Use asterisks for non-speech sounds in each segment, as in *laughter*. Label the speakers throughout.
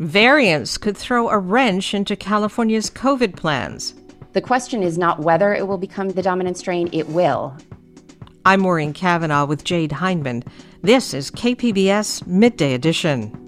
Speaker 1: Variants could throw a wrench into California's COVID plans.
Speaker 2: The question is not whether it will become the dominant strain, it will.
Speaker 1: I'm Maureen Cavanaugh with Jade Hindman. This is KPBS Midday Edition.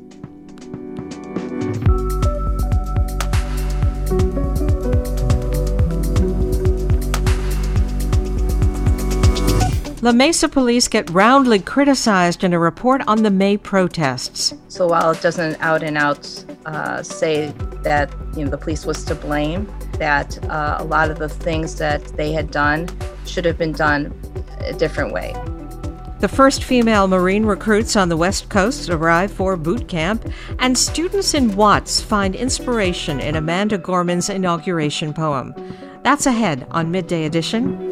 Speaker 1: La Mesa police get roundly criticized in a report on the May protests.
Speaker 3: So while it doesn't out and out uh, say that you know the police was to blame, that uh, a lot of the things that they had done should have been done a different way.
Speaker 1: The first female Marine recruits on the West Coast arrive for boot camp, and students in Watts find inspiration in Amanda Gorman's inauguration poem. That's ahead on Midday Edition.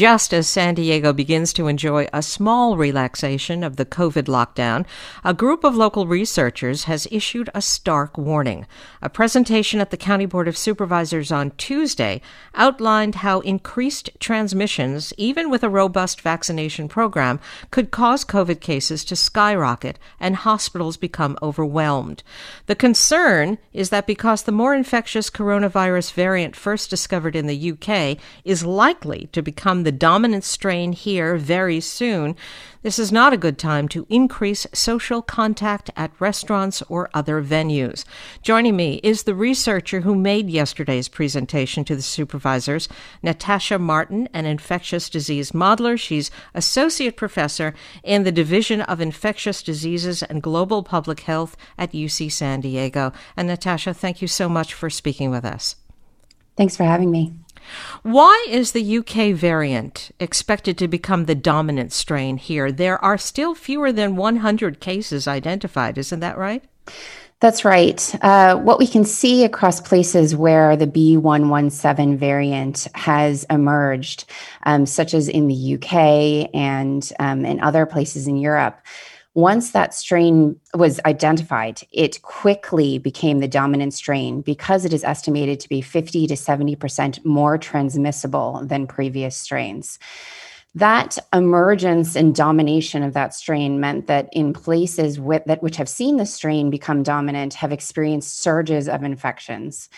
Speaker 1: Just as San Diego begins to enjoy a small relaxation of the COVID lockdown, a group of local researchers has issued a stark warning. A presentation at the County Board of Supervisors on Tuesday outlined how increased transmissions, even with a robust vaccination program, could cause COVID cases to skyrocket and hospitals become overwhelmed. The concern is that because the more infectious coronavirus variant first discovered in the UK is likely to become the dominant strain here very soon, this is not a good time to increase social contact at restaurants or other venues. Joining me is the researcher who made yesterday's presentation to the supervisors, Natasha Martin, an infectious disease modeler. She's associate professor in the Division of Infectious Diseases and Global Public Health at UC San Diego. And Natasha, thank you so much for speaking with us.
Speaker 2: Thanks for having me.
Speaker 1: Why is the UK variant expected to become the dominant strain here? There are still fewer than 100 cases identified, isn't that right?
Speaker 2: That's right. Uh, what we can see across places where the B117 variant has emerged, um, such as in the UK and um, in other places in Europe, once that strain was identified, it quickly became the dominant strain because it is estimated to be 50 to 70% more transmissible than previous strains. That emergence and domination of that strain meant that in places with, that which have seen the strain become dominant have experienced surges of infections.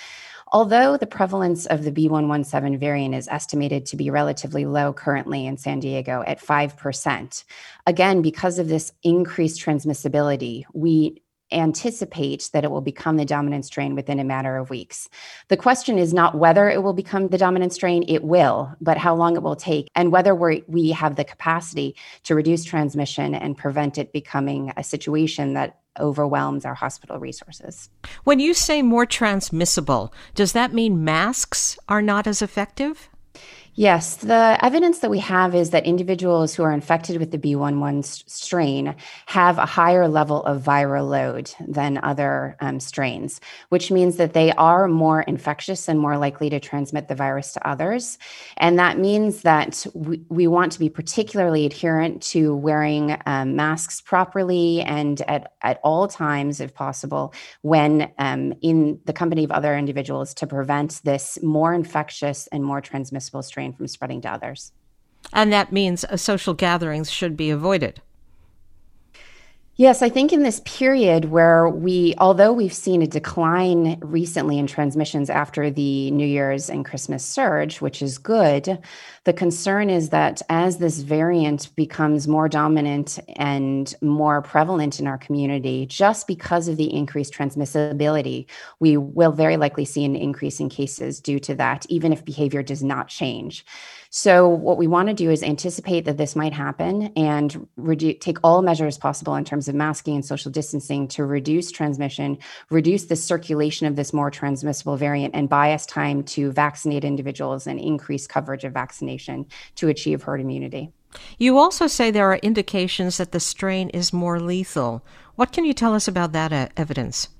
Speaker 2: Although the prevalence of the B117 variant is estimated to be relatively low currently in San Diego at 5%, again, because of this increased transmissibility, we anticipate that it will become the dominant strain within a matter of weeks. The question is not whether it will become the dominant strain, it will, but how long it will take and whether we we have the capacity to reduce transmission and prevent it becoming a situation that overwhelms our hospital resources.
Speaker 1: When you say more transmissible, does that mean masks are not as effective?
Speaker 2: Yes, the evidence that we have is that individuals who are infected with the B11 strain have a higher level of viral load than other um, strains, which means that they are more infectious and more likely to transmit the virus to others. And that means that we, we want to be particularly adherent to wearing um, masks properly and at, at all times, if possible, when um, in the company of other individuals to prevent this more infectious and more transmissible strain strain from spreading to others.
Speaker 1: And that means social gatherings should be avoided.
Speaker 2: Yes, I think in this period where we, although we've seen a decline recently in transmissions after the New Year's and Christmas surge, which is good, the concern is that as this variant becomes more dominant and more prevalent in our community, just because of the increased transmissibility, we will very likely see an increase in cases due to that, even if behavior does not change. So, what we want to do is anticipate that this might happen and take all measures possible in terms of masking and social distancing to reduce transmission, reduce the circulation of this more transmissible variant, and us time to vaccinate individuals and increase coverage of vaccination to achieve herd immunity.
Speaker 1: You also say there are indications that the strain is more lethal. What can you tell us about that evidence?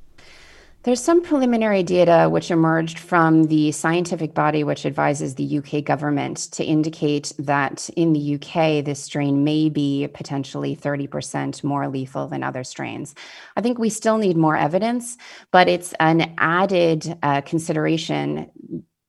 Speaker 2: There's some preliminary data which emerged from the scientific body which advises the UK government to indicate that in the UK, this strain may be potentially 30% more lethal than other strains. I think we still need more evidence, but it's an added uh, consideration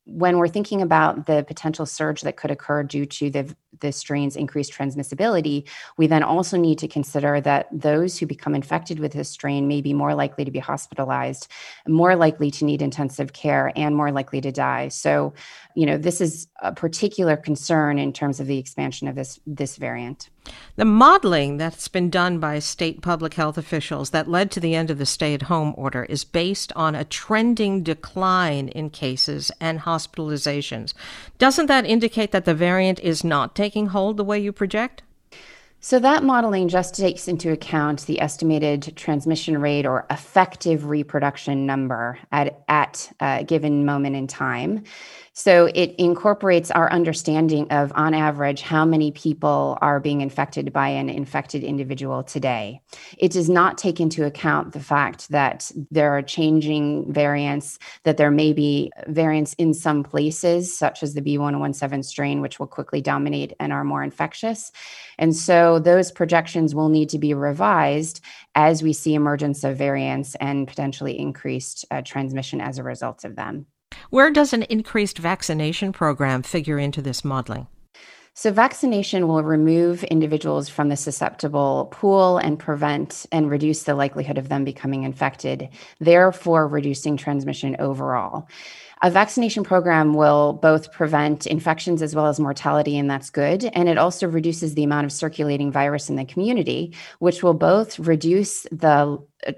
Speaker 2: when we're thinking about the potential surge that could occur due to the, the strain's increased transmissibility, we then also need to consider that those who become infected with this strain may be more likely to be hospitalized, more likely to need intensive care, and more likely to die. So, you know, this is a particular concern in terms of the expansion of this this variant.
Speaker 1: The modeling that's been done by state public health officials that led to the end of the stay at home order is based on a trending decline in cases and hospitalizations. Doesn't that indicate that the variant is not taking hold the way you project?
Speaker 2: So, that modeling just takes into account the estimated transmission rate or effective reproduction number at, at a given moment in time. So it incorporates our understanding of, on average, how many people are being infected by an infected individual today. It does not take into account the fact that there are changing variants, that there may be variants in some places, such as the B117 strain, which will quickly dominate and are more infectious. And so those projections will need to be revised as we see emergence of variants and potentially increased uh, transmission as a result of them.
Speaker 1: Where does an increased vaccination program figure into this modeling?
Speaker 2: So, vaccination will remove individuals from the susceptible pool and prevent and reduce the likelihood of them becoming infected, therefore, reducing transmission overall. A vaccination program will both prevent infections as well as mortality, and that's good. And it also reduces the amount of circulating virus in the community, which will both reduce the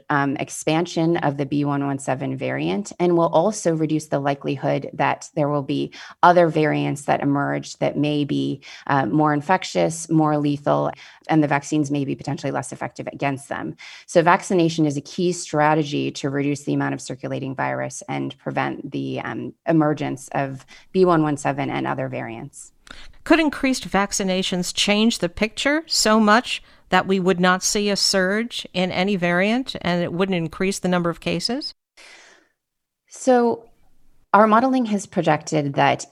Speaker 2: um, expansion of the B117 variant and will also reduce the likelihood that there will be other variants that emerge that may be uh, more infectious, more lethal, and the vaccines may be potentially less effective against them. So, vaccination is a key strategy to reduce the amount of circulating virus and prevent the um, emergence of B117 and other variants.
Speaker 1: Could increased vaccinations change the picture so much that we would not see a surge in any variant and it wouldn't increase the number of cases?
Speaker 2: So, our modeling has projected that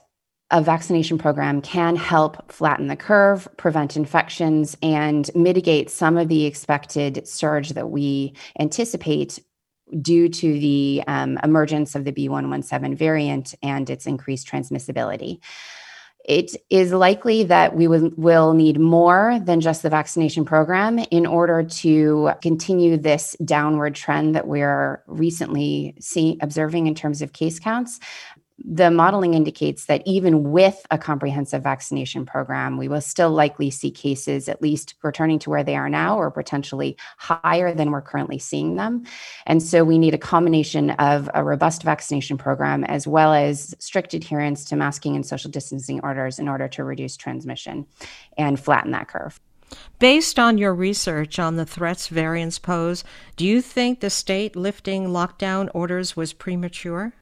Speaker 2: a vaccination program can help flatten the curve, prevent infections, and mitigate some of the expected surge that we anticipate due to the um, emergence of the B117 variant and its increased transmissibility it is likely that we will, need more than just the vaccination program in order to continue this downward trend that we're recently seeing observing in terms of case counts the modeling indicates that even with a comprehensive vaccination program, we will still likely see cases at least returning to where they are now or potentially higher than we're currently seeing them. And so we need a combination of a robust vaccination program as well as strict adherence to masking and social distancing orders in order to reduce transmission and flatten that curve.
Speaker 1: Based on your research on the threats variants pose, do you think the state lifting lockdown orders was premature?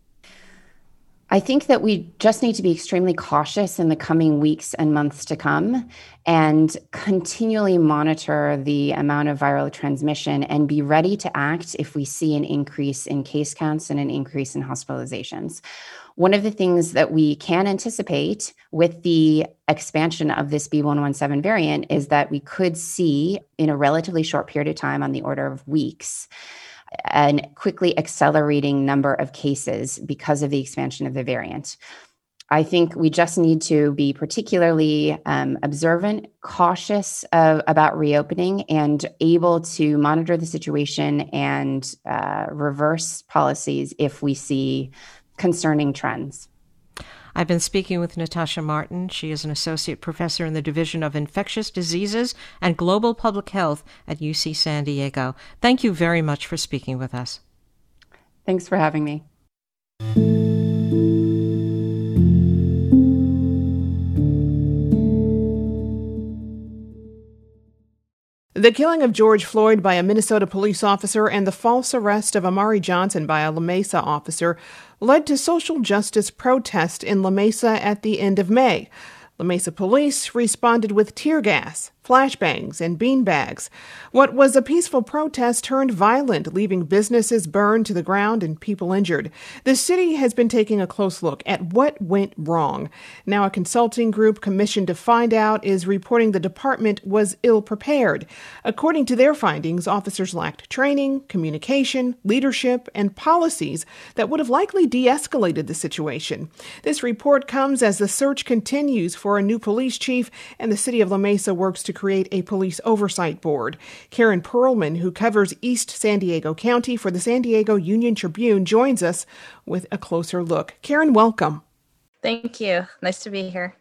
Speaker 2: I think that we just need to be extremely cautious in the coming weeks and months to come and continually monitor the amount of viral transmission and be ready to act if we see an increase in case counts and an increase in hospitalizations. One of the things that we can anticipate with the expansion of this B117 variant is that we could see in a relatively short period of time, on the order of weeks, and quickly accelerating number of cases because of the expansion of the variant. I think we just need to be particularly um, observant, cautious of, about reopening, and able to monitor the situation and uh, reverse policies if we see concerning trends.
Speaker 1: I've been speaking with Natasha Martin. She is an associate professor in the Division of Infectious Diseases and Global Public Health at UC San Diego. Thank you very much for speaking with us.
Speaker 2: Thanks for having me.
Speaker 4: The killing of George Floyd by a Minnesota police officer and the false arrest of Amaurie Johnson by a La Mesa officer led to social justice protest in La Mesa at the end of May. La Mesa police responded with tear gas, flashbangs, and beanbags. What was a peaceful protest turned violent, leaving businesses burned to the ground and people injured. The city has been taking a close look at what went wrong. Now, a consulting group commissioned to find out is reporting the department was ill prepared. According to their findings, officers lacked training, communication, leadership, and policies that would have likely de escalated the situation. This report comes as the search continues for a new police chief, and the city of La Mesa works to to create a police oversight board. Karen Pearlman, who covers East San Diego County for the San Diego Union Tribune, joins us with a closer look. Karen, welcome.
Speaker 3: Thank you. Nice to be here.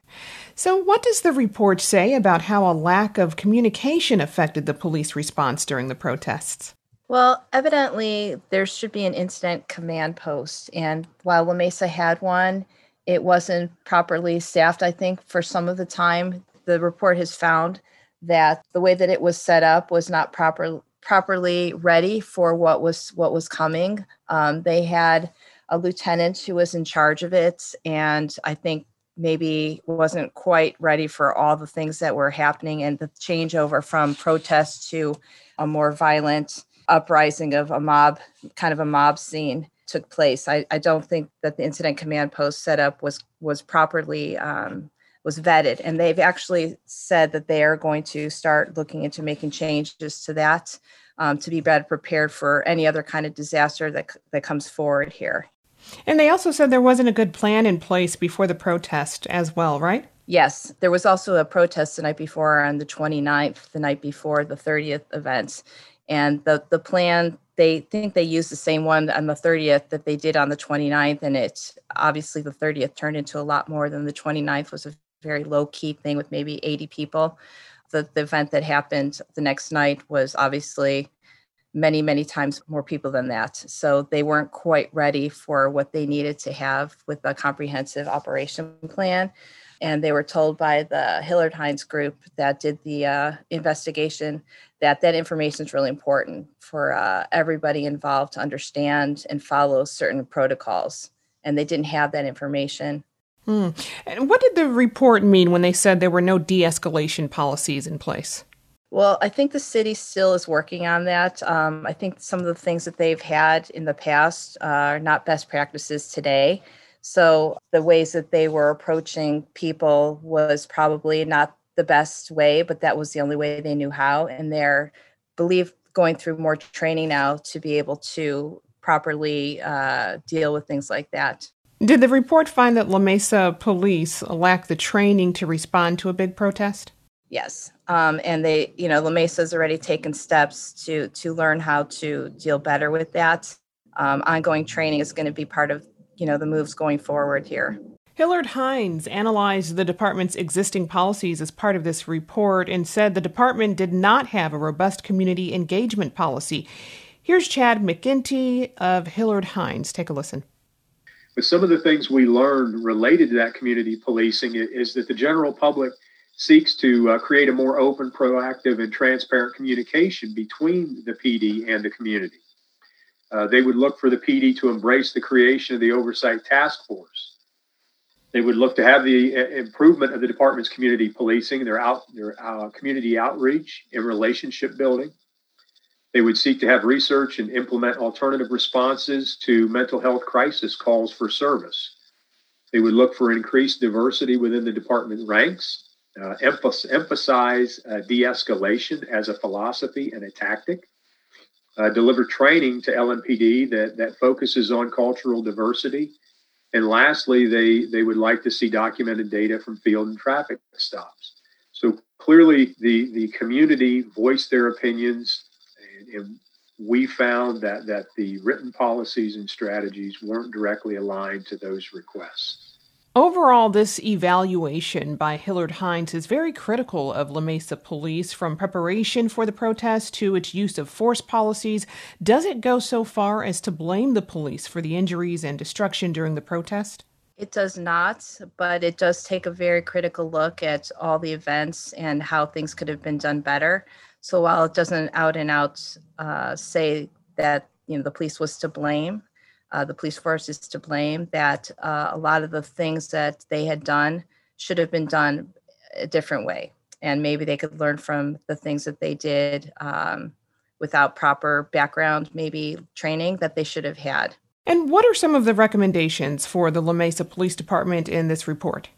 Speaker 4: So, what does the report say about how a lack of communication affected the police response during the protests?
Speaker 3: Well, evidently, there should be an incident command post. And while La Mesa had one, it wasn't properly staffed, I think, for some of the time. The report has found that the way that it was set up was not proper properly ready for what was what was coming. Um, they had a lieutenant who was in charge of it, and I think maybe wasn't quite ready for all the things that were happening and the changeover from protest to a more violent uprising of a mob, kind of a mob scene took place. I, I don't think that the incident command post setup was was properly um, was vetted and they've actually said that they are going to start looking into making changes to that um, to be better prepared for any other kind of disaster that, that comes forward here
Speaker 4: and they also said there wasn't a good plan in place before the protest as well right
Speaker 3: yes there was also a protest the night before on the 29th the night before the 30th events. and the, the plan they think they used the same one on the 30th that they did on the 29th and it obviously the 30th turned into a lot more than the 29th was a very low key thing with maybe 80 people. The, the event that happened the next night was obviously many, many times more people than that. So they weren't quite ready for what they needed to have with a comprehensive operation plan. And they were told by the Hillard Heintze group that did the uh, investigation that that information is really important for uh, everybody involved to understand and follow certain protocols. And they didn't have that information.
Speaker 4: Hmm. And what did the report mean when they said there were no de escalation policies in place?
Speaker 3: Well, I think the city still is working on that. Um, I think some of the things that they've had in the past are not best practices today. So the ways that they were approaching people was probably not the best way, but that was the only way they knew how. And they're believe going through more training now to be able to properly uh, deal with things like that.
Speaker 4: Did the report find that La Mesa police lack the training to respond to a big protest?
Speaker 3: Yes, um, and they, you know, La Mesa's already taken steps to to learn how to deal better with that. Um, ongoing training is going to be part of, you know, the moves going forward here.
Speaker 4: Hillard Heintze analyzed the department's existing policies as part of this report and said the department did not have a robust community engagement policy. Here's Chad McGinty of Hillard Heintze. Take a listen.
Speaker 5: But some of the things we learned related to that community policing is that the general public seeks to uh, create a more open, proactive, and transparent communication between the PD and the community. Uh, they would look for the PD to embrace the creation of the oversight task force. They would look to have the uh, improvement of the department's community policing, their out, their uh, community outreach and relationship building. They would seek to have research and implement alternative responses to mental health crisis calls for service. They would look for increased diversity within the department ranks, uh, emphasize uh, de escalation as a philosophy and a tactic, uh, deliver training to LMPD that, that focuses on cultural diversity And lastly, they, they would like to see documented data from field and traffic stops. So clearly, the, the community voiced their opinions, and, and we found that, that the written policies and strategies weren't directly aligned to those requests.
Speaker 4: Overall, this evaluation by Hillard Heintze is very critical of La Mesa Police from preparation for the protest to its use of force policies. Does it go so far as to blame the police for the injuries and destruction during the protest?
Speaker 3: It does not, but it does take a very critical look at all the events and how things could have been done better. So while it doesn't out and out uh, say that you know the police was to blame, uh, the police force is to blame, that uh, a lot of the things that they had done should have been done a different way. And maybe they could learn from the things that they did um, without proper background, maybe training that they should have had.
Speaker 4: And what are some of the recommendations for the La Mesa Police Department in this report?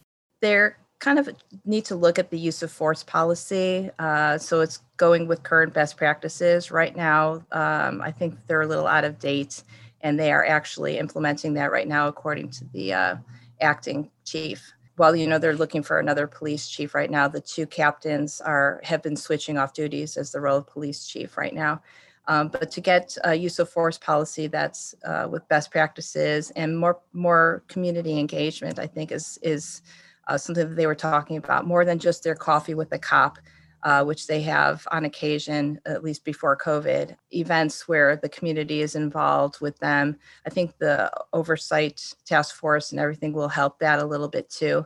Speaker 3: They're kind of need to look at the use of force policy. Uh, so it's going with current best practices. Right now, um, I think they're a little out of date and they are actually implementing that right now, according to the uh, acting chief. While you know they're looking for another police chief right now, the two captains are have been switching off duties as the role of police chief right now. Um, but to get a use of force policy that's uh, with best practices and more more community engagement, I think is is uh, something they were talking about more than just their coffee with the cop uh, which they have on occasion, at least before COVID, events where the community is involved with them. I think the oversight task force and everything will help that a little bit too.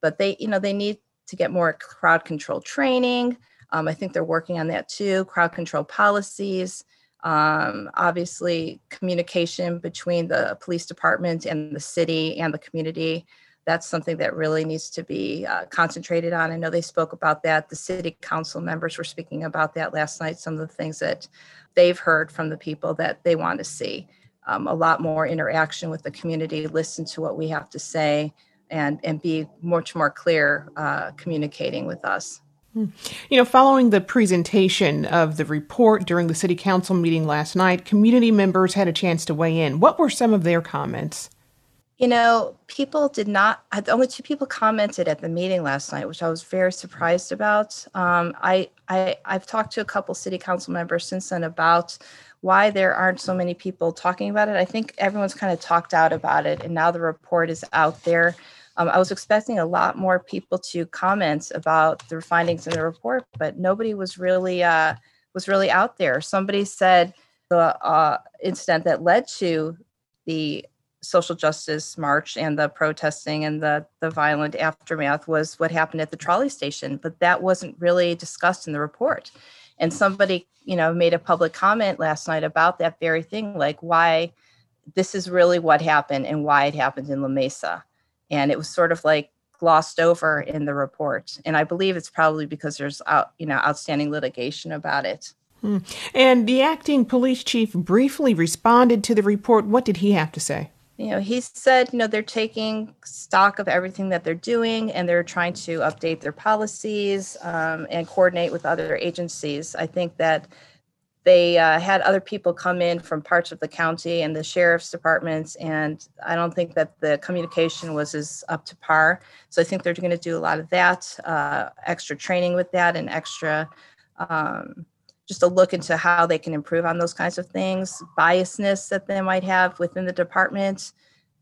Speaker 3: But they, you know, they need to get more crowd control training. Um, I think they're working on that too. Crowd control policies. Um, obviously, communication between the police department and the city and the community that's something that really needs to be uh, concentrated on. I know they spoke about that. The city council members were speaking about that last night. Some of the things that they've heard from the people that they want to see um, a lot more interaction with the community, listen to what we have to say, and and be much more clear uh, communicating with us.
Speaker 4: Hmm. You know, following the presentation of the report during the city council meeting last night, community members had a chance to weigh in. What were some of their comments?
Speaker 3: You know, people did not, only two people commented at the meeting last night, which I was very surprised about. Um, I, I, I've talked to a couple city council members since then about why there aren't so many people talking about it. I think everyone's kind of talked out about it, and now the report is out there. Um, I was expecting a lot more people to comment about the findings in the report, but nobody was really uh, was really out there. Somebody said the uh, incident that led to the social justice march and the protesting and the the violent aftermath was what happened at the trolley station but that wasn't really discussed in the report. And somebody you know made a public comment last night about that very thing like why this is really what happened and why it happened in la mesa. And it was sort of like glossed over in the report. And i believe it's probably because there's out you know outstanding litigation about it.
Speaker 4: Hmm. and the acting police chief briefly responded to the report. What did he have to say
Speaker 3: you know, he said, you know, they're taking stock of everything that they're doing and they're trying to update their policies um, and coordinate with other agencies. I think that they uh, had other people come in from parts of the county and the sheriff's departments, and I don't think that the communication was as up to par. So I think they're going to do a lot of that, uh, extra training with that, and extra. Um, just a look into how they can improve on those kinds of things, biasness that they might have within the department,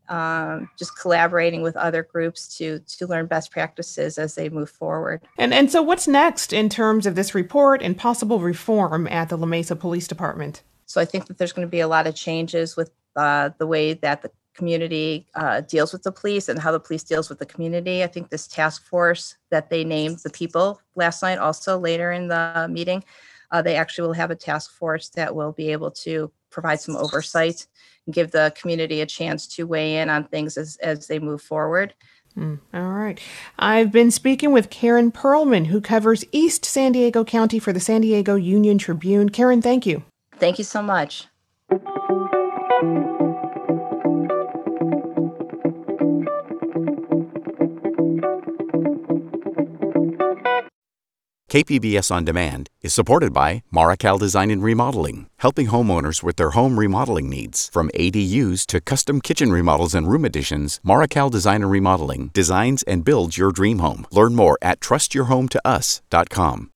Speaker 3: um, just collaborating with other groups to to learn best practices as they move forward.
Speaker 4: And and so, what's next in terms of this report and possible reform at the La Mesa Police Department?
Speaker 3: So I think that there's going to be a lot of changes with uh, the way that the community uh, deals with the police and how the police deals with the community. I think this task force that they named the people last night, also later in the meeting, uh, they actually will have a task force that will be able to provide some oversight and give the community a chance to weigh in on things as, as they move forward.
Speaker 4: Mm, all right. I've been speaking with Karen Pearlman, who covers East San Diego County for the San Diego Union Tribune. Karen, thank you.
Speaker 3: Thank you so much.
Speaker 6: KPBS On Demand is supported by Marrokal Design and Remodeling, helping homeowners with their home remodeling needs. From ADUs to custom kitchen remodels and room additions, Marrokal Design and Remodeling designs and builds your dream home. Learn more at trustyourhometous.com.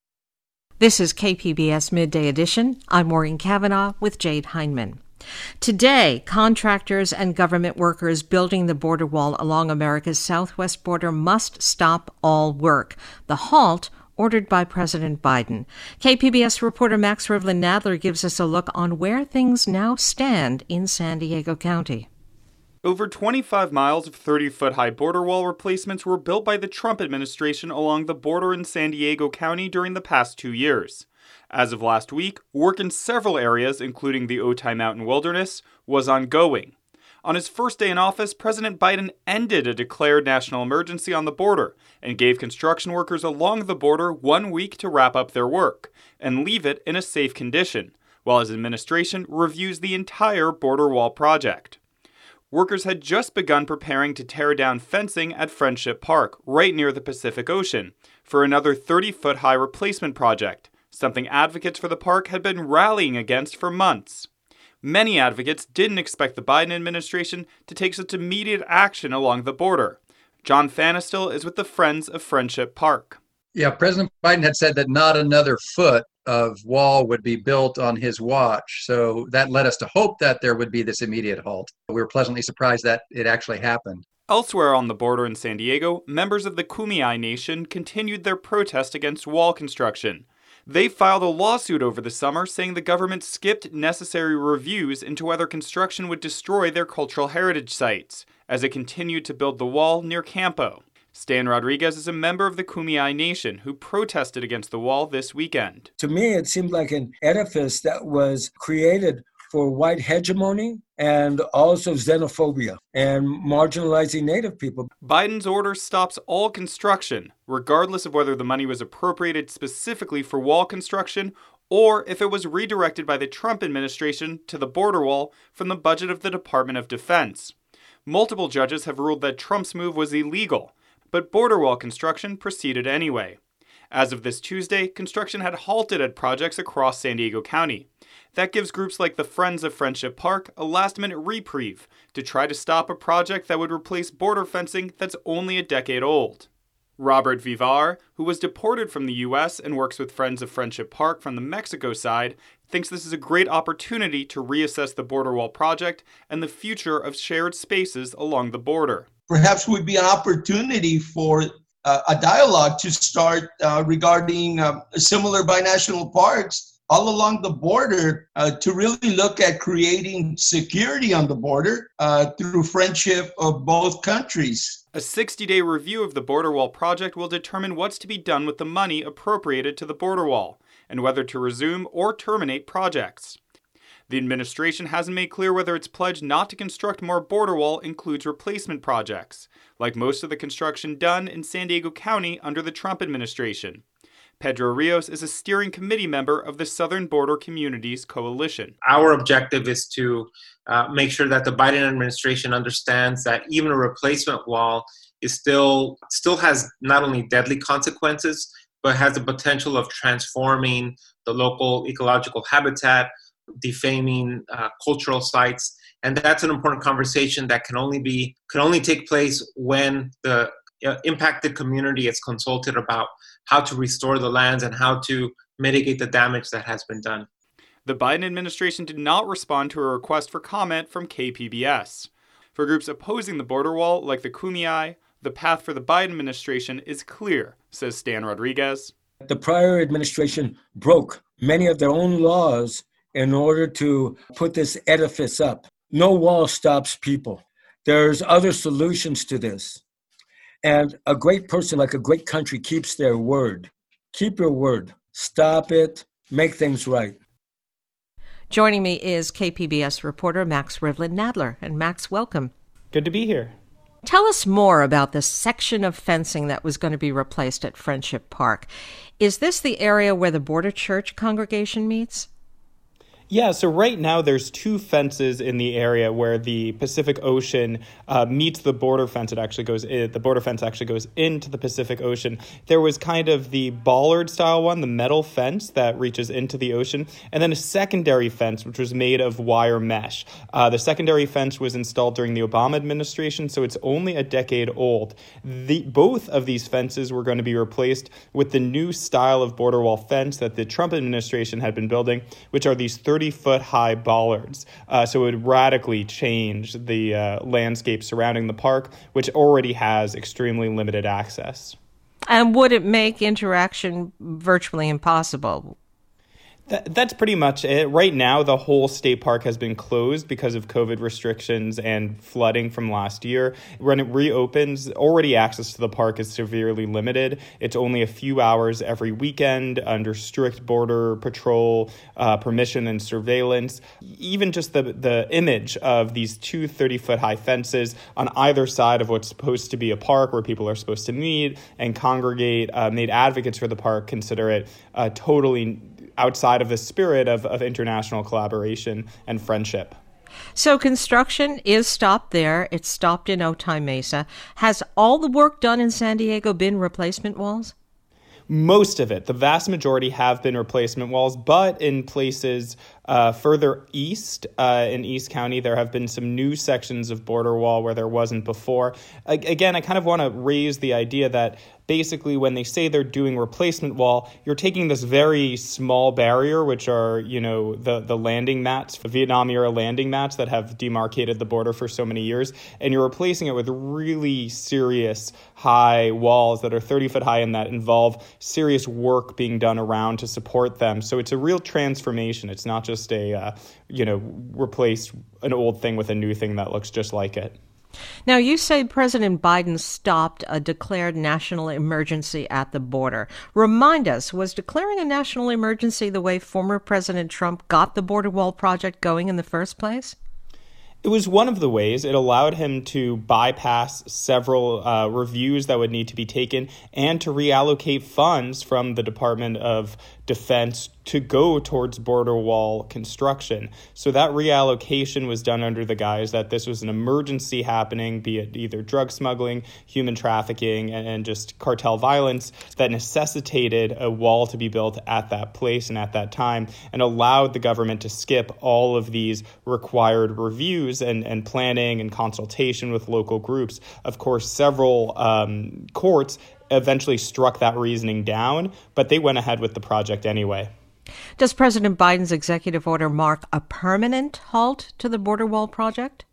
Speaker 1: This is KPBS Midday Edition. I'm Maureen Cavanaugh with Jade Hindman. Today, contractors and government workers building the border wall along America's southwest border must stop all work. The halt ordered by President Biden. KPBS reporter Max Rivlin Nadler gives us a look on where things now stand in San Diego County.
Speaker 7: Over 25 miles of 30 foot high border wall replacements were built by the Trump administration along the border in San Diego County during the past two years. As of last week, work in several areas, including the Otay Mountain Wilderness, was ongoing. On his first day in office, President Biden ended a declared national emergency on the border and gave construction workers along the border one week to wrap up their work and leave it in a safe condition, while his administration reviews the entire border wall project. Workers had just begun preparing to tear down fencing at Friendship Park, right near the Pacific Ocean, for another 30 foot high replacement project, something advocates for the park had been rallying against for months. Many advocates didn't expect the Biden administration to take such immediate action along the border. John Fanestil is with the Friends of Friendship Park.
Speaker 8: Yeah, President Biden had said that not another foot of wall would be built on his watch. So that led us to hope that there would be this immediate halt. We were pleasantly surprised that it actually happened.
Speaker 7: Elsewhere on the border in San Diego, members of the Kumeyaay Nation continued their protest against wall construction. They filed a lawsuit over the summer saying the government skipped necessary reviews into whether construction would destroy their cultural heritage sites as it continued to build the wall near Campo. Stan Rodriguez is a member of the Kumeyaay Nation who protested against the wall this weekend.
Speaker 9: To me, it seemed like an edifice that was created for white hegemony and also xenophobia and marginalizing Native people.
Speaker 7: Biden's order stops all construction, regardless of whether the money was appropriated specifically for wall construction or if it was redirected by the Trump administration to the border wall from the budget of the Department of Defense. Multiple judges have ruled that Trump's move was illegal, but border wall construction proceeded anyway. As of this Tuesday, construction had halted at projects across San Diego County. That gives groups like the Friends of Friendship Park a last minute reprieve to try to stop a project that would replace border fencing that's only a decade old. Robert Vivar, who was deported from the U.S. and works with Friends of Friendship Park from the Mexico side, thinks this is a great opportunity to reassess the border wall project and the future of shared spaces along the border.
Speaker 10: Perhaps would be an opportunity for uh, a dialogue to start uh, regarding uh, similar binational parks all along the border uh, to really look at creating security on the border uh, through friendship of both countries.
Speaker 7: A 60 day review of the border wall project will determine what's to be done with the money appropriated to the border wall and whether to resume or terminate projects. The administration hasn't made clear whether its pledge not to construct more border wall includes replacement projects, like most of the construction done in San Diego County under the Trump administration. Pedro Rios is a steering committee member of the Southern Border Communities Coalition.
Speaker 11: Our objective is to uh, make sure that the Biden administration understands that even a replacement wall is still still has not only deadly consequences but has the potential of transforming the local ecological habitat, defaming uh, cultural sites, and that's an important conversation that can only be can only take place when the uh, impacted community is consulted about how to restore the lands and how to mitigate the damage that has been done.
Speaker 7: The Biden administration did not respond to a request for comment from KPBS. For groups opposing the border wall, like the Kumeyaay, the path for the Biden administration is clear, says Stan Rodriguez.
Speaker 9: The prior administration broke many of their own laws in order to put this edifice up. No wall stops people. There's other solutions to this. And a great person, like a great country, keeps their word. Keep your word. Stop it. Make things right.
Speaker 1: Joining me is KPBS reporter Max Rivlin Nadler. And Max, welcome.
Speaker 12: Good to be here.
Speaker 1: Tell us more about the section of fencing that was going to be replaced at Friendship Park. Is this the area where the Border Church congregation meets?
Speaker 7: Yeah, so right now there's two fences in the area where the Pacific Ocean uh, meets the border fence. It actually goes in, the border fence actually goes into the Pacific Ocean. There was kind of the bollard style one, the metal fence that reaches into the ocean, and then a secondary fence which was made of wire mesh. Uh, the secondary fence was installed during the Obama administration, so it's only a decade old. The both of these fences were going to be replaced with the new style of border wall fence that the Trump administration had been building, which are these 30 foot high bollards. Uh, so it would radically change the uh, landscape surrounding the park, which already has extremely limited access.
Speaker 1: And would it make interaction virtually impossible?
Speaker 7: That, that's pretty much it. Right now, the whole state park has been closed because of COVID restrictions and flooding from last year. When it reopens, already access to the park is severely limited. It's only a few hours every weekend under strict border patrol uh, permission and surveillance. Even just the, the image of these two 30 foot high fences on either side of what's supposed to be a park where people are supposed to meet and congregate uh, made advocates for the park consider it uh, totally outside of the spirit of, of international collaboration and friendship.
Speaker 1: So construction is stopped there. It's stopped in Otay Mesa. Has all the work done in San Diego been replacement walls?
Speaker 7: Most of it, the vast majority, have been replacement walls, but in places uh, further east uh, in East County, there have been some new sections of border wall where there wasn't before. again, I kind of want to raise the idea that basically when they say they're doing replacement wall, you're taking this very small barrier, which are, you know, the, the landing mats, the Vietnam era landing mats that have demarcated the border for so many years, and you're replacing it with really serious high walls that are 30 foot high and that involve serious work being done around to support them. So it's a real transformation. It's not just just a uh, you know replace an old thing with a new thing that looks just like it.
Speaker 1: Now, you say President Biden stopped a declared national emergency at the border. Remind us, was declaring a national emergency the way former President Trump got the border wall project going in the first place?
Speaker 7: It was one of the ways. It allowed him to bypass several uh, reviews that would need to be taken and to reallocate funds from the Department of Defense to go towards border wall construction. So that reallocation was done under the guise that this was an emergency happening, be it either drug smuggling, human trafficking, and just cartel violence that necessitated a wall to be built at that place and at that time and allowed the government to skip all of these required reviews and, and planning and consultation with local groups. Of course, several um, courts eventually struck that reasoning down, but they went ahead with the project anyway.
Speaker 1: Does President Biden's executive order mark a permanent halt to the border wall project?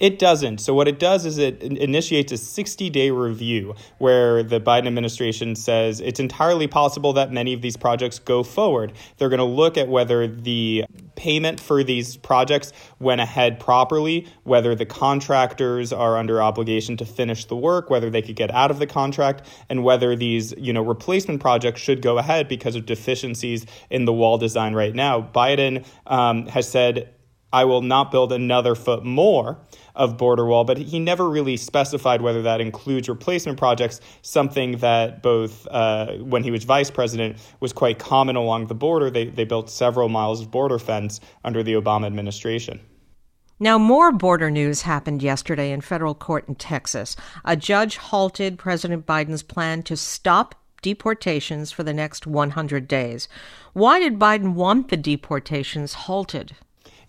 Speaker 7: It doesn't. So, what it does is it initiates a 60 day review where the Biden administration says it's entirely possible that many of these projects go forward. They're going to look at whether the payment for these projects went ahead properly, whether the contractors are under obligation to finish the work, whether they could get out of the contract, and whether these you know replacement projects should go ahead because of deficiencies in the wall design right now. Biden um, has said I will not build another foot more of border wall, but he never really specified whether that includes replacement projects, something that both uh, when he was vice president was quite common along the border. They, they built several miles of border fence under the Obama administration.
Speaker 1: Now, more border news happened yesterday in federal court in Texas. A judge halted President Biden's plan to stop deportations for the next 100 days. Why did Biden want the deportations halted?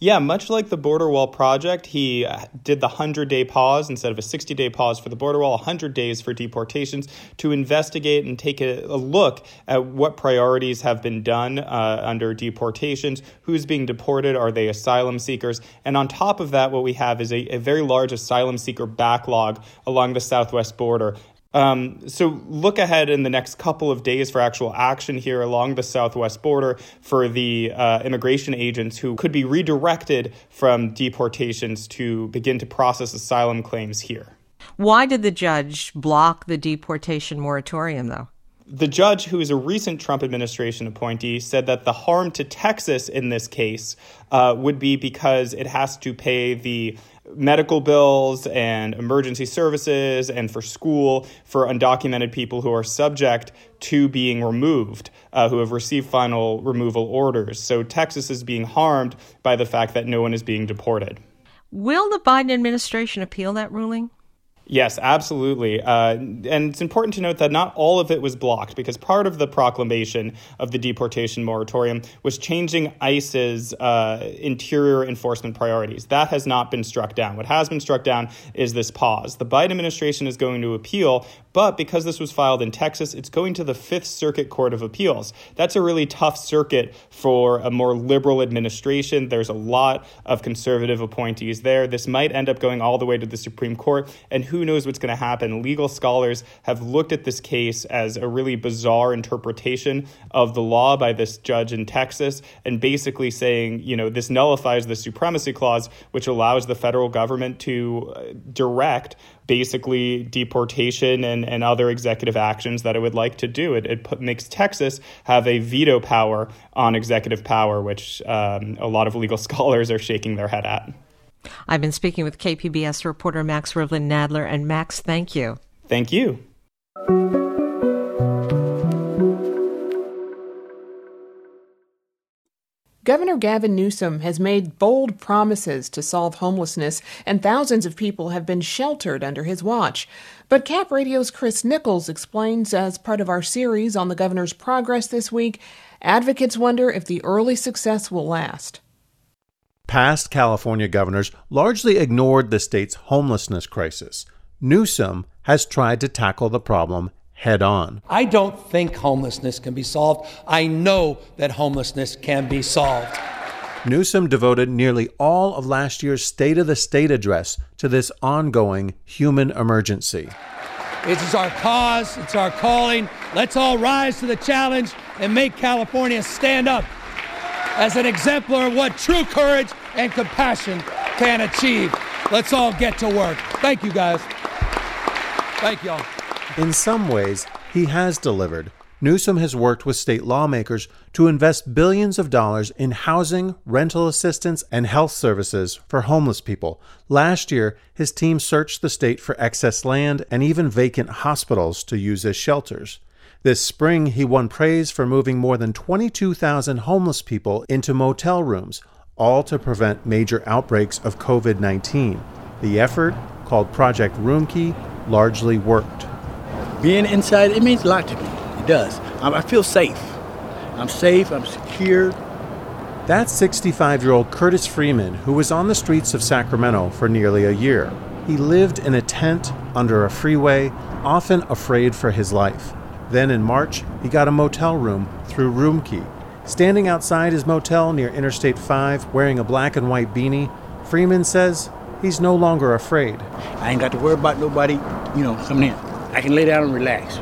Speaker 7: Yeah, much like the border wall project, he uh, did the 100 day pause instead of a 60 day pause for the border wall, 100 days for deportations to investigate and take a, a look at what priorities have been done uh, under deportations, who's being deported, are they asylum seekers? And on top of that, what we have is a, a very large asylum seeker backlog along the southwest border. Um, so look ahead in the next couple of days for actual action here along the southwest border for the uh, immigration agents who could be redirected from deportations to begin to process asylum claims here.
Speaker 1: Why did the judge block the deportation moratorium, though?
Speaker 7: The judge, who is a recent Trump administration appointee, said that the harm to Texas in this case uh, would be because it has to pay the medical bills and emergency services and for school for undocumented people who are subject to being removed, uh, who have received final removal orders. So Texas is being harmed by the fact that no one is being deported.
Speaker 1: Will the Biden administration appeal that ruling?
Speaker 7: Yes, absolutely. Uh, and it's important to note that not all of it was blocked because part of the proclamation of the deportation moratorium was changing ICE's uh, interior enforcement priorities. That has not been struck down. What has been struck down is this pause. The Biden administration is going to appeal, but because this was filed in Texas, it's going to the Fifth Circuit Court of Appeals. That's a really tough circuit for a more liberal administration. There's a lot of conservative appointees there. This might end up going all the way to the Supreme Court. And who who knows what's going to happen. Legal scholars have looked at this case as a really bizarre interpretation of the law by this judge in Texas and basically saying, you know, this nullifies the supremacy clause, which allows the federal government to uh, direct basically deportation and, and other executive actions that it would like to do. It, it put, makes Texas have a veto power on executive power, which um, a lot of legal *laughs* scholars are shaking their head at.
Speaker 1: I've been speaking with KPBS reporter Max Rivlin Nadler. And Max, thank you.
Speaker 7: Thank you.
Speaker 4: Governor Gavin Newsom has made bold promises to solve homelessness, and thousands of people have been sheltered under his watch. But Cap Radio's Chris Nichols explains as part of our series on the governor's progress this week, advocates wonder if the early success will last.
Speaker 12: Past California governors largely ignored the state's homelessness crisis. Newsom has tried to tackle the problem head on.
Speaker 13: I don't think homelessness can be solved. I know that homelessness can be solved.
Speaker 12: Newsom devoted nearly all of last year's State of the State address to this ongoing human emergency.
Speaker 13: It is our cause, it's our calling. Let's all rise to the challenge and make California stand up as an exemplar of what true courage and compassion can achieve. Let's all get to work. Thank you, guys. Thank y'all.
Speaker 12: In some ways, he has delivered. Newsom has worked with state lawmakers to invest billions of dollars in housing, rental assistance, and health services for homeless people. Last year, his team searched the state for excess land and even vacant hospitals to use as shelters. This spring, he won praise for moving more than 22,000 homeless people into motel rooms, all to prevent major outbreaks of COVID 19. The effort, called Project Roomkey, largely worked.
Speaker 14: Being inside, it means a lot to me. It does. I feel safe. I'm safe, I'm secure.
Speaker 12: That's 65 year old Curtis Freeman, who was on the streets of Sacramento for nearly a year. He lived in a tent under a freeway, often afraid for his life. Then in March, he got a motel room through Roomkey. Standing outside his motel near Interstate 5, wearing a black and white beanie, Freeman says he's no longer afraid.
Speaker 14: I ain't got to worry about nobody, you know, coming in. I can lay down and relax.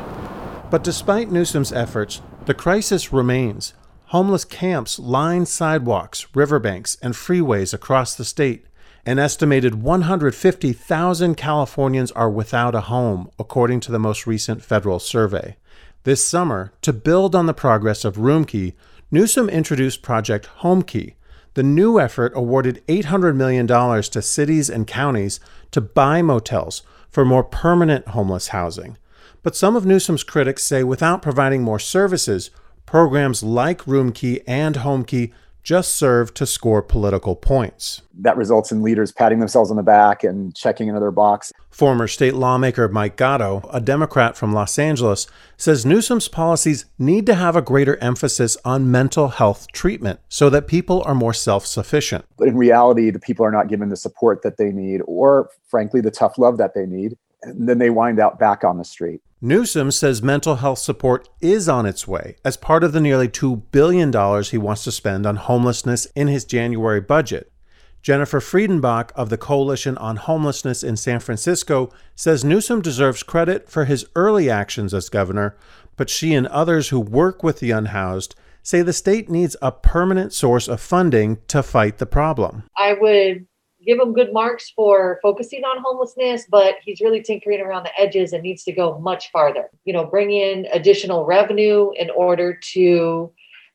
Speaker 12: But despite Newsom's efforts, the crisis remains. Homeless camps line sidewalks, riverbanks, and freeways across the state. An estimated 150,000 Californians are without a home, according to the most recent federal survey. This summer, to build on the progress of Roomkey, Newsom introduced Project Homekey. The new effort awarded $800 million to cities and counties to buy motels for more permanent homeless housing. But some of Newsom's critics say without providing more services, programs like Roomkey and Homekey just serve to score political points.
Speaker 15: That results in leaders patting themselves on the back and checking another box.
Speaker 12: Former state lawmaker Mike Gatto, a Democrat from Los Angeles, says Newsom's policies need to have a greater emphasis on mental health treatment so that people are more self sufficient.
Speaker 15: But in reality, the people are not given the support that they need or, frankly, the tough love that they need. And then they wind out back on the street.
Speaker 12: Newsom says mental health support is on its way as part of the nearly $2 billion he wants to spend on homelessness in his January budget. Jennifer Friedenbach of the Coalition on Homelessness in San Francisco says Newsom deserves credit for his early actions as governor, but she and others who work with the unhoused say the state needs a permanent source of funding to fight the problem.
Speaker 16: I would give him good marks for focusing on homelessness, but he's really tinkering around the edges and needs to go much farther. You know, bring in additional revenue in order to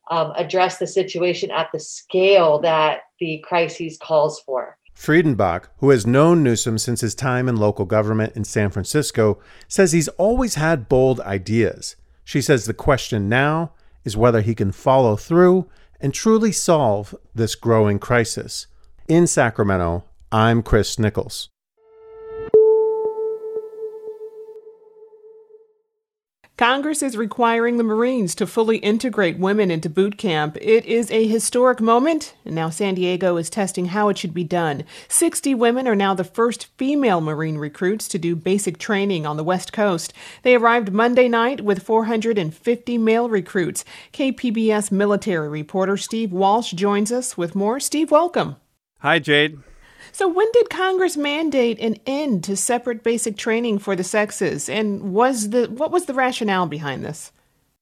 Speaker 16: um, address the situation at the scale that the crisis calls for.
Speaker 12: Friedenbach, who has known Newsom since his time in local government in San Francisco, says he's always had bold ideas. She says the question now is whether he can follow through and truly solve this growing crisis. In Sacramento, I'm Chris Nichols.
Speaker 4: Congress is requiring the Marines to fully integrate women into boot camp. It is a historic moment, and now San Diego is testing how it should be done. 60 women are now the first female Marine recruits to do basic training on the West Coast. They arrived Monday night with 450 male recruits. KPBS military reporter Steve Walsh joins us with more. Steve, welcome.
Speaker 17: Hi, Jade.
Speaker 4: So, when did Congress mandate an end to separate basic training for the sexes, and was the what was the rationale behind this?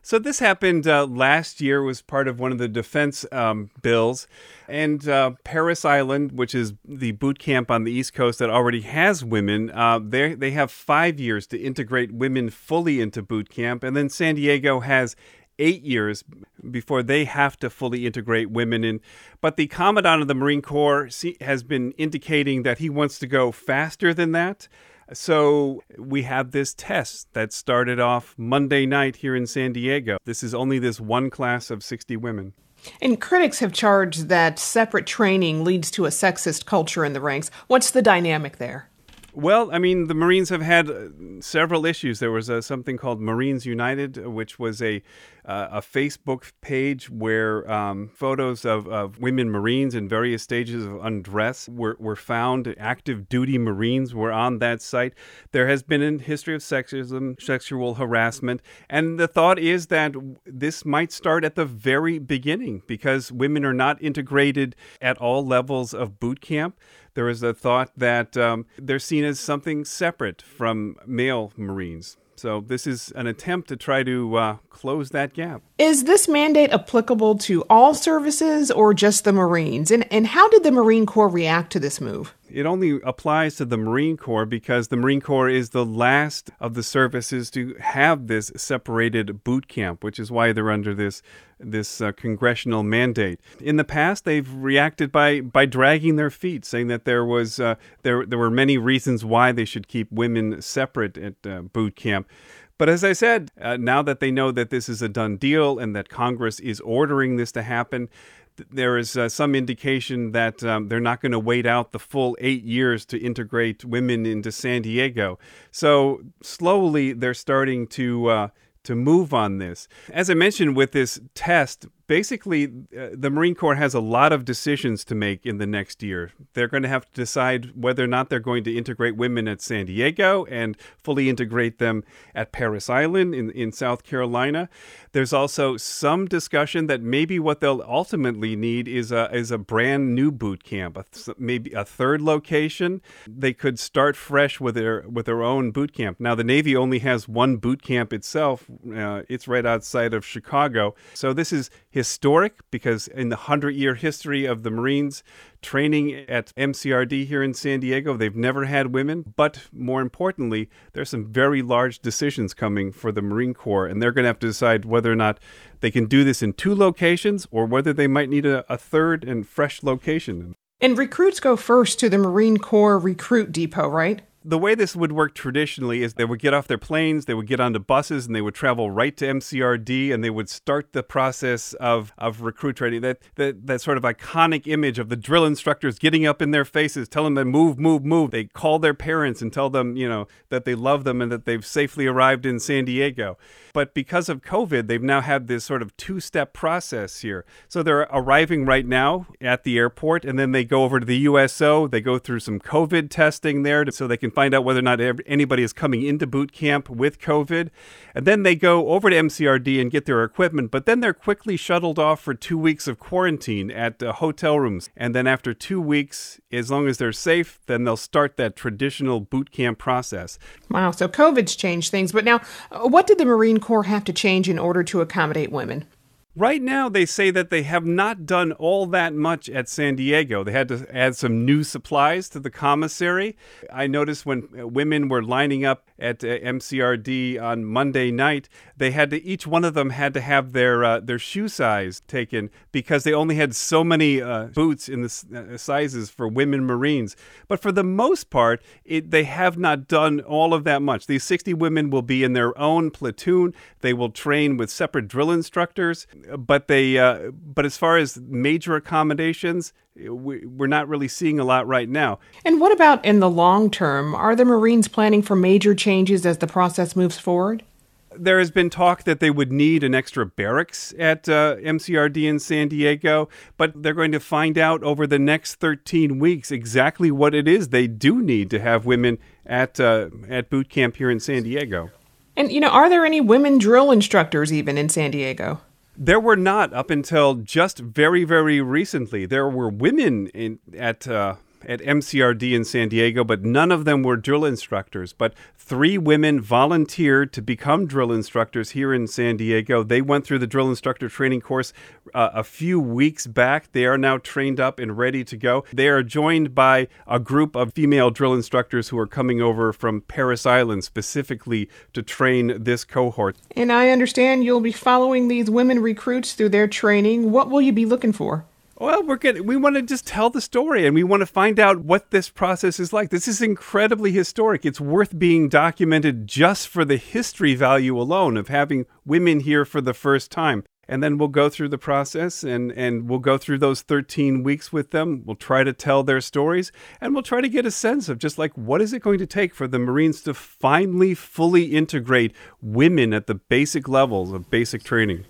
Speaker 17: So this happened uh, last year. Was part of one of the defense um, bills, and uh, Parris Island, which is the boot camp on the East Coast that already has women, uh, they they have five years to integrate women fully into boot camp, and then San Diego has eight years before they have to fully integrate women in. But the Commandant of the Marine Corps has been indicating that he wants to go faster than that. So we have this test that started off Monday night here in San Diego. This is only this one class of 60 women.
Speaker 4: And critics have charged that separate training leads to a sexist culture in the ranks. What's the dynamic there?
Speaker 17: Well, I mean, the Marines have had uh, several issues. There was a, something called Marines United, which was a uh, a Facebook page where um, photos of, of women Marines in various stages of undress were, were found. Active duty Marines were on that site. There has been a history of sexism, sexual harassment, and the thought is that this might start at the very beginning because women are not integrated at all levels of boot camp there is a thought that um, they're seen as something separate from male Marines. So this is an attempt to try to uh, close that gap.
Speaker 4: Is this mandate applicable to all services or just the Marines? And, and how did the Marine Corps react to this move?
Speaker 17: It only applies to the Marine Corps because the Marine Corps is the last of the services to have this separated boot camp, which is why they're under this this uh, congressional mandate. In the past, they've reacted by by dragging their feet, saying that there was uh, there there were many reasons why they should keep women separate at uh, boot camp. But as I said, uh, now that they know that this is a done deal and that Congress is ordering this to happen, there is uh, some indication that um, they're not going to wait out the full eight years to integrate women into San Diego. So slowly they're starting to uh, to move on this. As I mentioned with this test, basically, uh, the Marine Corps has a lot of decisions to make in the next year. They're going to have to decide whether or not they're going to integrate women at San Diego and fully integrate them at Parris Island in, in South Carolina. There's also some discussion that maybe what they'll ultimately need is a, is a brand new boot camp, a th- maybe a third location. They could start fresh with their, with their own boot camp. Now, the Navy only has one boot camp itself, uh, it's right outside of Chicago. So this is historic because in the 100 year history of the Marines training at MCRD here in San Diego, they've never had women. But more importantly, there's some very large decisions coming for the Marine Corps, and they're going to have to decide whether or not they can do this in two locations or whether they might need a, a third and fresh location.
Speaker 4: And recruits go first to the Marine Corps Recruit Depot, right?
Speaker 17: The way this would work traditionally is they would get off their planes, they would get onto buses, and they would travel right to MCRD, and they would start the process of, of recruit training. That, that that sort of iconic image of the drill instructors getting up in their faces, telling them move, move, move. They call their parents and tell them, you know, that they love them and that they've safely arrived in San Diego. But because of COVID, they've now had this sort of two-step process here. So they're arriving right now at the airport, and then they go over to the USO. They go through some COVID testing there, to, so they can find out whether or not anybody is coming into boot camp with COVID. And then they go over to MCRD and get their equipment, but then they're quickly shuttled off for two weeks of quarantine at uh, hotel rooms. And then after two weeks, as long as they're safe, then they'll start that traditional boot camp process.
Speaker 4: Wow, so COVID's changed things. But now, uh, what did the Marine Corps have to change in order to accommodate women?
Speaker 17: Right now, they say that they have not done all that much at San Diego. They had to add some new supplies to the commissary. I noticed when women were lining up at uh, MCRD on Monday night, they had to each one of them had to have their uh, their shoe size taken because they only had so many uh, boots in the uh, sizes for women Marines. But for the most part, it, they have not done all of that much. These 60 women will be in their own platoon. They will train with separate drill instructors but they uh, but as far as major accommodations we, we're not really seeing a lot right now
Speaker 4: and what about in the long term are the marines planning for major changes as the process moves forward
Speaker 17: there has been talk that they would need an extra barracks at uh, MCRD in San Diego, but they're going to find out over the next 13 weeks exactly what it is they do need to have women at uh, at boot camp here in San Diego.
Speaker 4: And you know, are there any women drill instructors even in San Diego?
Speaker 17: There were not up until just very, very recently. There were women in at uh, at MCRD in San Diego, but none of them were drill instructors. But three women volunteered to become drill instructors here in San Diego. They went through the drill instructor training course uh, a few weeks back. They are now trained up and ready to go. They are joined by a group of female drill instructors who are coming over from Parris Island specifically to train this cohort.
Speaker 4: And I understand you'll be following these women recruits through their training. What will you be looking for?
Speaker 17: Well, we're good. We want to just tell the story and we want to find out what this process is like. This is incredibly historic. It's worth being documented just for the history value alone of having women here for the first time. And then we'll go through the process and, and we'll go through those 13 weeks with them. We'll try to tell their stories and we'll try to get a sense of just like what is it going to take for the Marines to finally fully integrate women at the basic levels of basic training.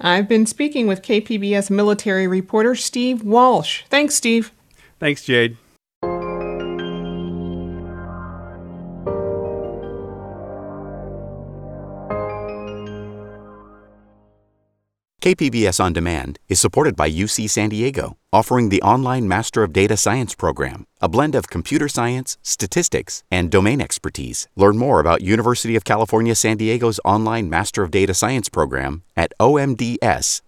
Speaker 4: I've been speaking with KPBS military reporter Steve Walsh. Thanks, Steve.
Speaker 17: Thanks, Jade.
Speaker 6: KPBS On Demand is supported by UC San Diego, offering the online Master of Data Science program, a blend of computer science, statistics, and domain expertise. Learn more about University of California San Diego's online Master of Data Science program at omds.ucsd.edu.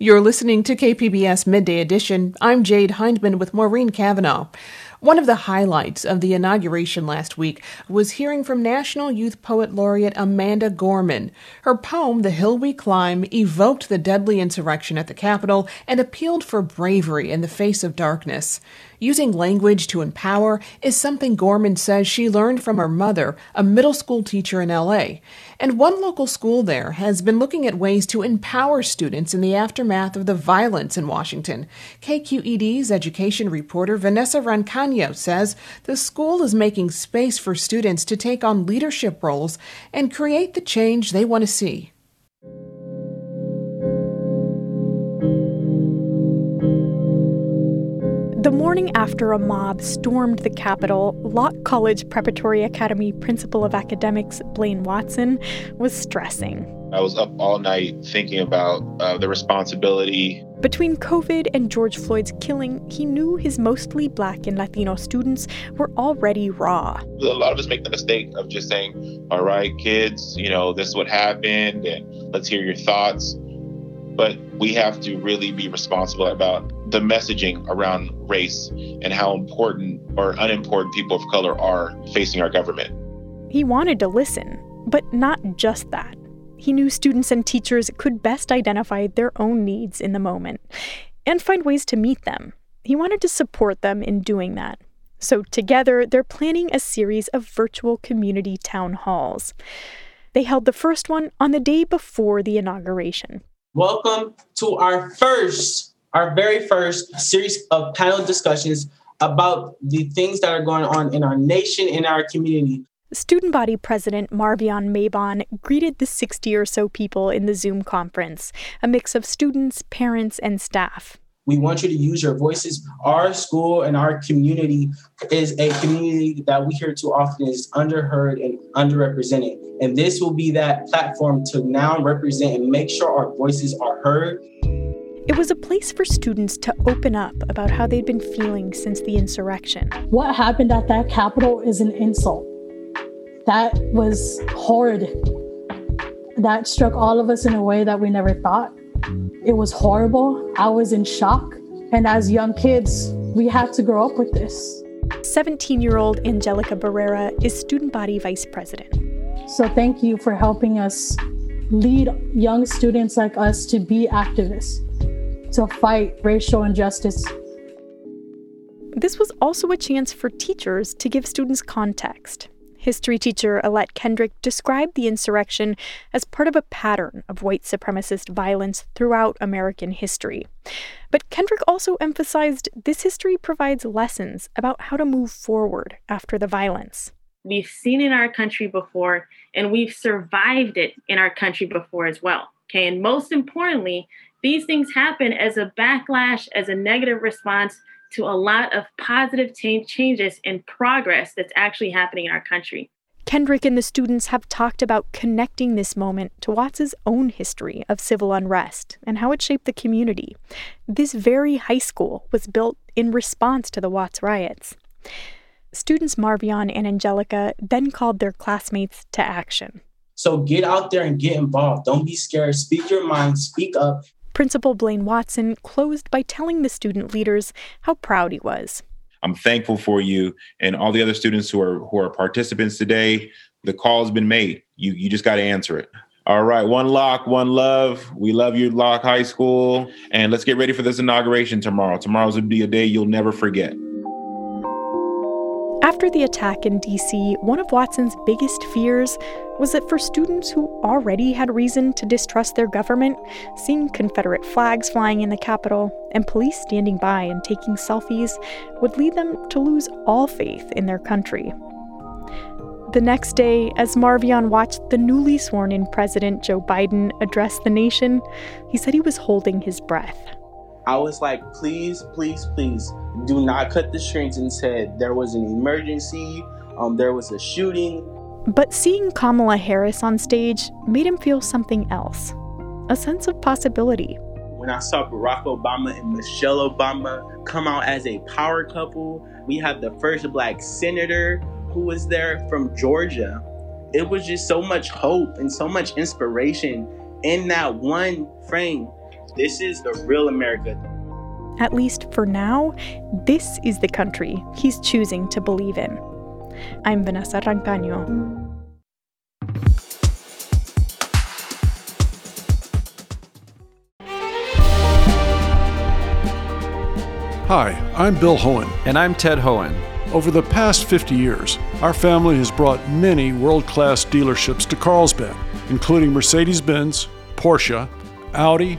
Speaker 4: You're listening to KPBS Midday Edition. I'm Jade Hindman with Maureen Cavanaugh. One of the highlights of the inauguration last week was hearing from National Youth Poet Laureate Amanda Gorman. Her poem, The Hill We Climb, evoked the deadly insurrection at the Capitol and appealed for bravery in the face of darkness. Using language to empower is something Gorman says she learned from her mother, a middle school teacher in LA. And one local school there has been looking at ways to empower students in the aftermath of the violence in Washington. KQED's education reporter Vanessa Rancaño says the school is making space for students to take on leadership roles and create the change they want to see.
Speaker 18: The morning after a mob stormed the Capitol, Locke College Preparatory Academy Principal of Academics Blaine Watson was stressing.
Speaker 19: I was up all night thinking about uh, the responsibility.
Speaker 18: Between COVID and George Floyd's killing, he knew his mostly black and Latino students were already raw.
Speaker 19: A lot of us make the mistake of just saying, all right, kids, you know, this is what happened, and let's hear your thoughts. But we have to really be responsible about the messaging around race and how important or unimportant people of color are facing our government.
Speaker 18: He wanted to listen, but not just that. He knew students and teachers could best identify their own needs in the moment and find ways to meet them. He wanted to support them in doing that. So, together, they're planning a series of virtual community town halls. They held the first one on the day before the inauguration.
Speaker 20: Welcome to our first our very first series of panel discussions about the things that are going on in our nation, in our community.
Speaker 18: Student body president Marvion Mabon greeted the 60 or so people in the Zoom conference, a mix of students, parents, and staff.
Speaker 20: We want you to use your voices. Our school and our community is a community that we hear too often is underheard and underrepresented. And this will be that platform to now represent and make sure our voices are heard.
Speaker 18: It was a place for students to open up about how they'd been feeling since the insurrection.
Speaker 21: What happened at that Capitol is an insult. That was horrid.
Speaker 22: that struck all of us in a way that we never thought. It was horrible. I was in shock. And as young kids, we had to grow up with this.
Speaker 18: 17 year old Angelica Barrera is student body vice president.
Speaker 22: So thank you for helping us lead young students like us to be activists, to fight racial injustice.
Speaker 18: This was also a chance for teachers to give students context. History teacher Alette Kendrick described the insurrection as part of a pattern of white supremacist violence throughout American history. But Kendrick also emphasized this history provides lessons about how to move forward after the violence.
Speaker 23: We've seen in our country before, and we've survived it in our country before as well. Okay, and most importantly, these things happen as a backlash, as a negative response to a lot of positive change, changes and progress that's actually happening in our country.
Speaker 18: Kendrick and the students have talked about connecting this moment to Watts's own history of civil unrest and how it shaped the community. This very high school was built in response to the Watts riots. Students Marvion and Angelica then called their classmates to action.
Speaker 20: So get out there and get involved. Don't be scared. Speak your mind, speak up,
Speaker 18: Principal Blaine Watson closed by telling the student leaders how proud he was.
Speaker 21: I'm thankful for you and all the other students who are who are participants today. The call's been made. You you just got to answer it. All right, one lock, one love. We love you, Locke High School, and let's get ready for this inauguration tomorrow. Tomorrow's gonna be a day you'll never forget.
Speaker 18: After the attack in DC, one of Watson's biggest fears was that for students who already had reason to distrust their government, seeing Confederate flags flying in the Capitol and police standing by and taking selfies would lead them to lose all faith in their country. The next day, as Marvion watched the newly sworn in President Joe Biden address the nation, he said he was holding his breath.
Speaker 20: I was like, please, please, please do not cut the strings and said there was an emergency, um, there was a shooting.
Speaker 18: But seeing Kamala Harris on stage made him feel something else a sense of possibility.
Speaker 20: When I saw Barack Obama and Michelle Obama come out as a power couple, we had the first black senator who was there from Georgia. It was just so much hope and so much inspiration in that one frame. This is the real America.
Speaker 18: At least for now, this is the country he's choosing to believe in. I'm Vanessa Rancaño.
Speaker 24: Hi, I'm Bill Hoehn.
Speaker 25: And I'm Ted Hoehn.
Speaker 24: Over the past 50 years, our family has brought many world class dealerships to Carlsbad, including Mercedes Benz, Porsche, Audi,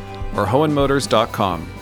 Speaker 25: or hoehnmotors.com.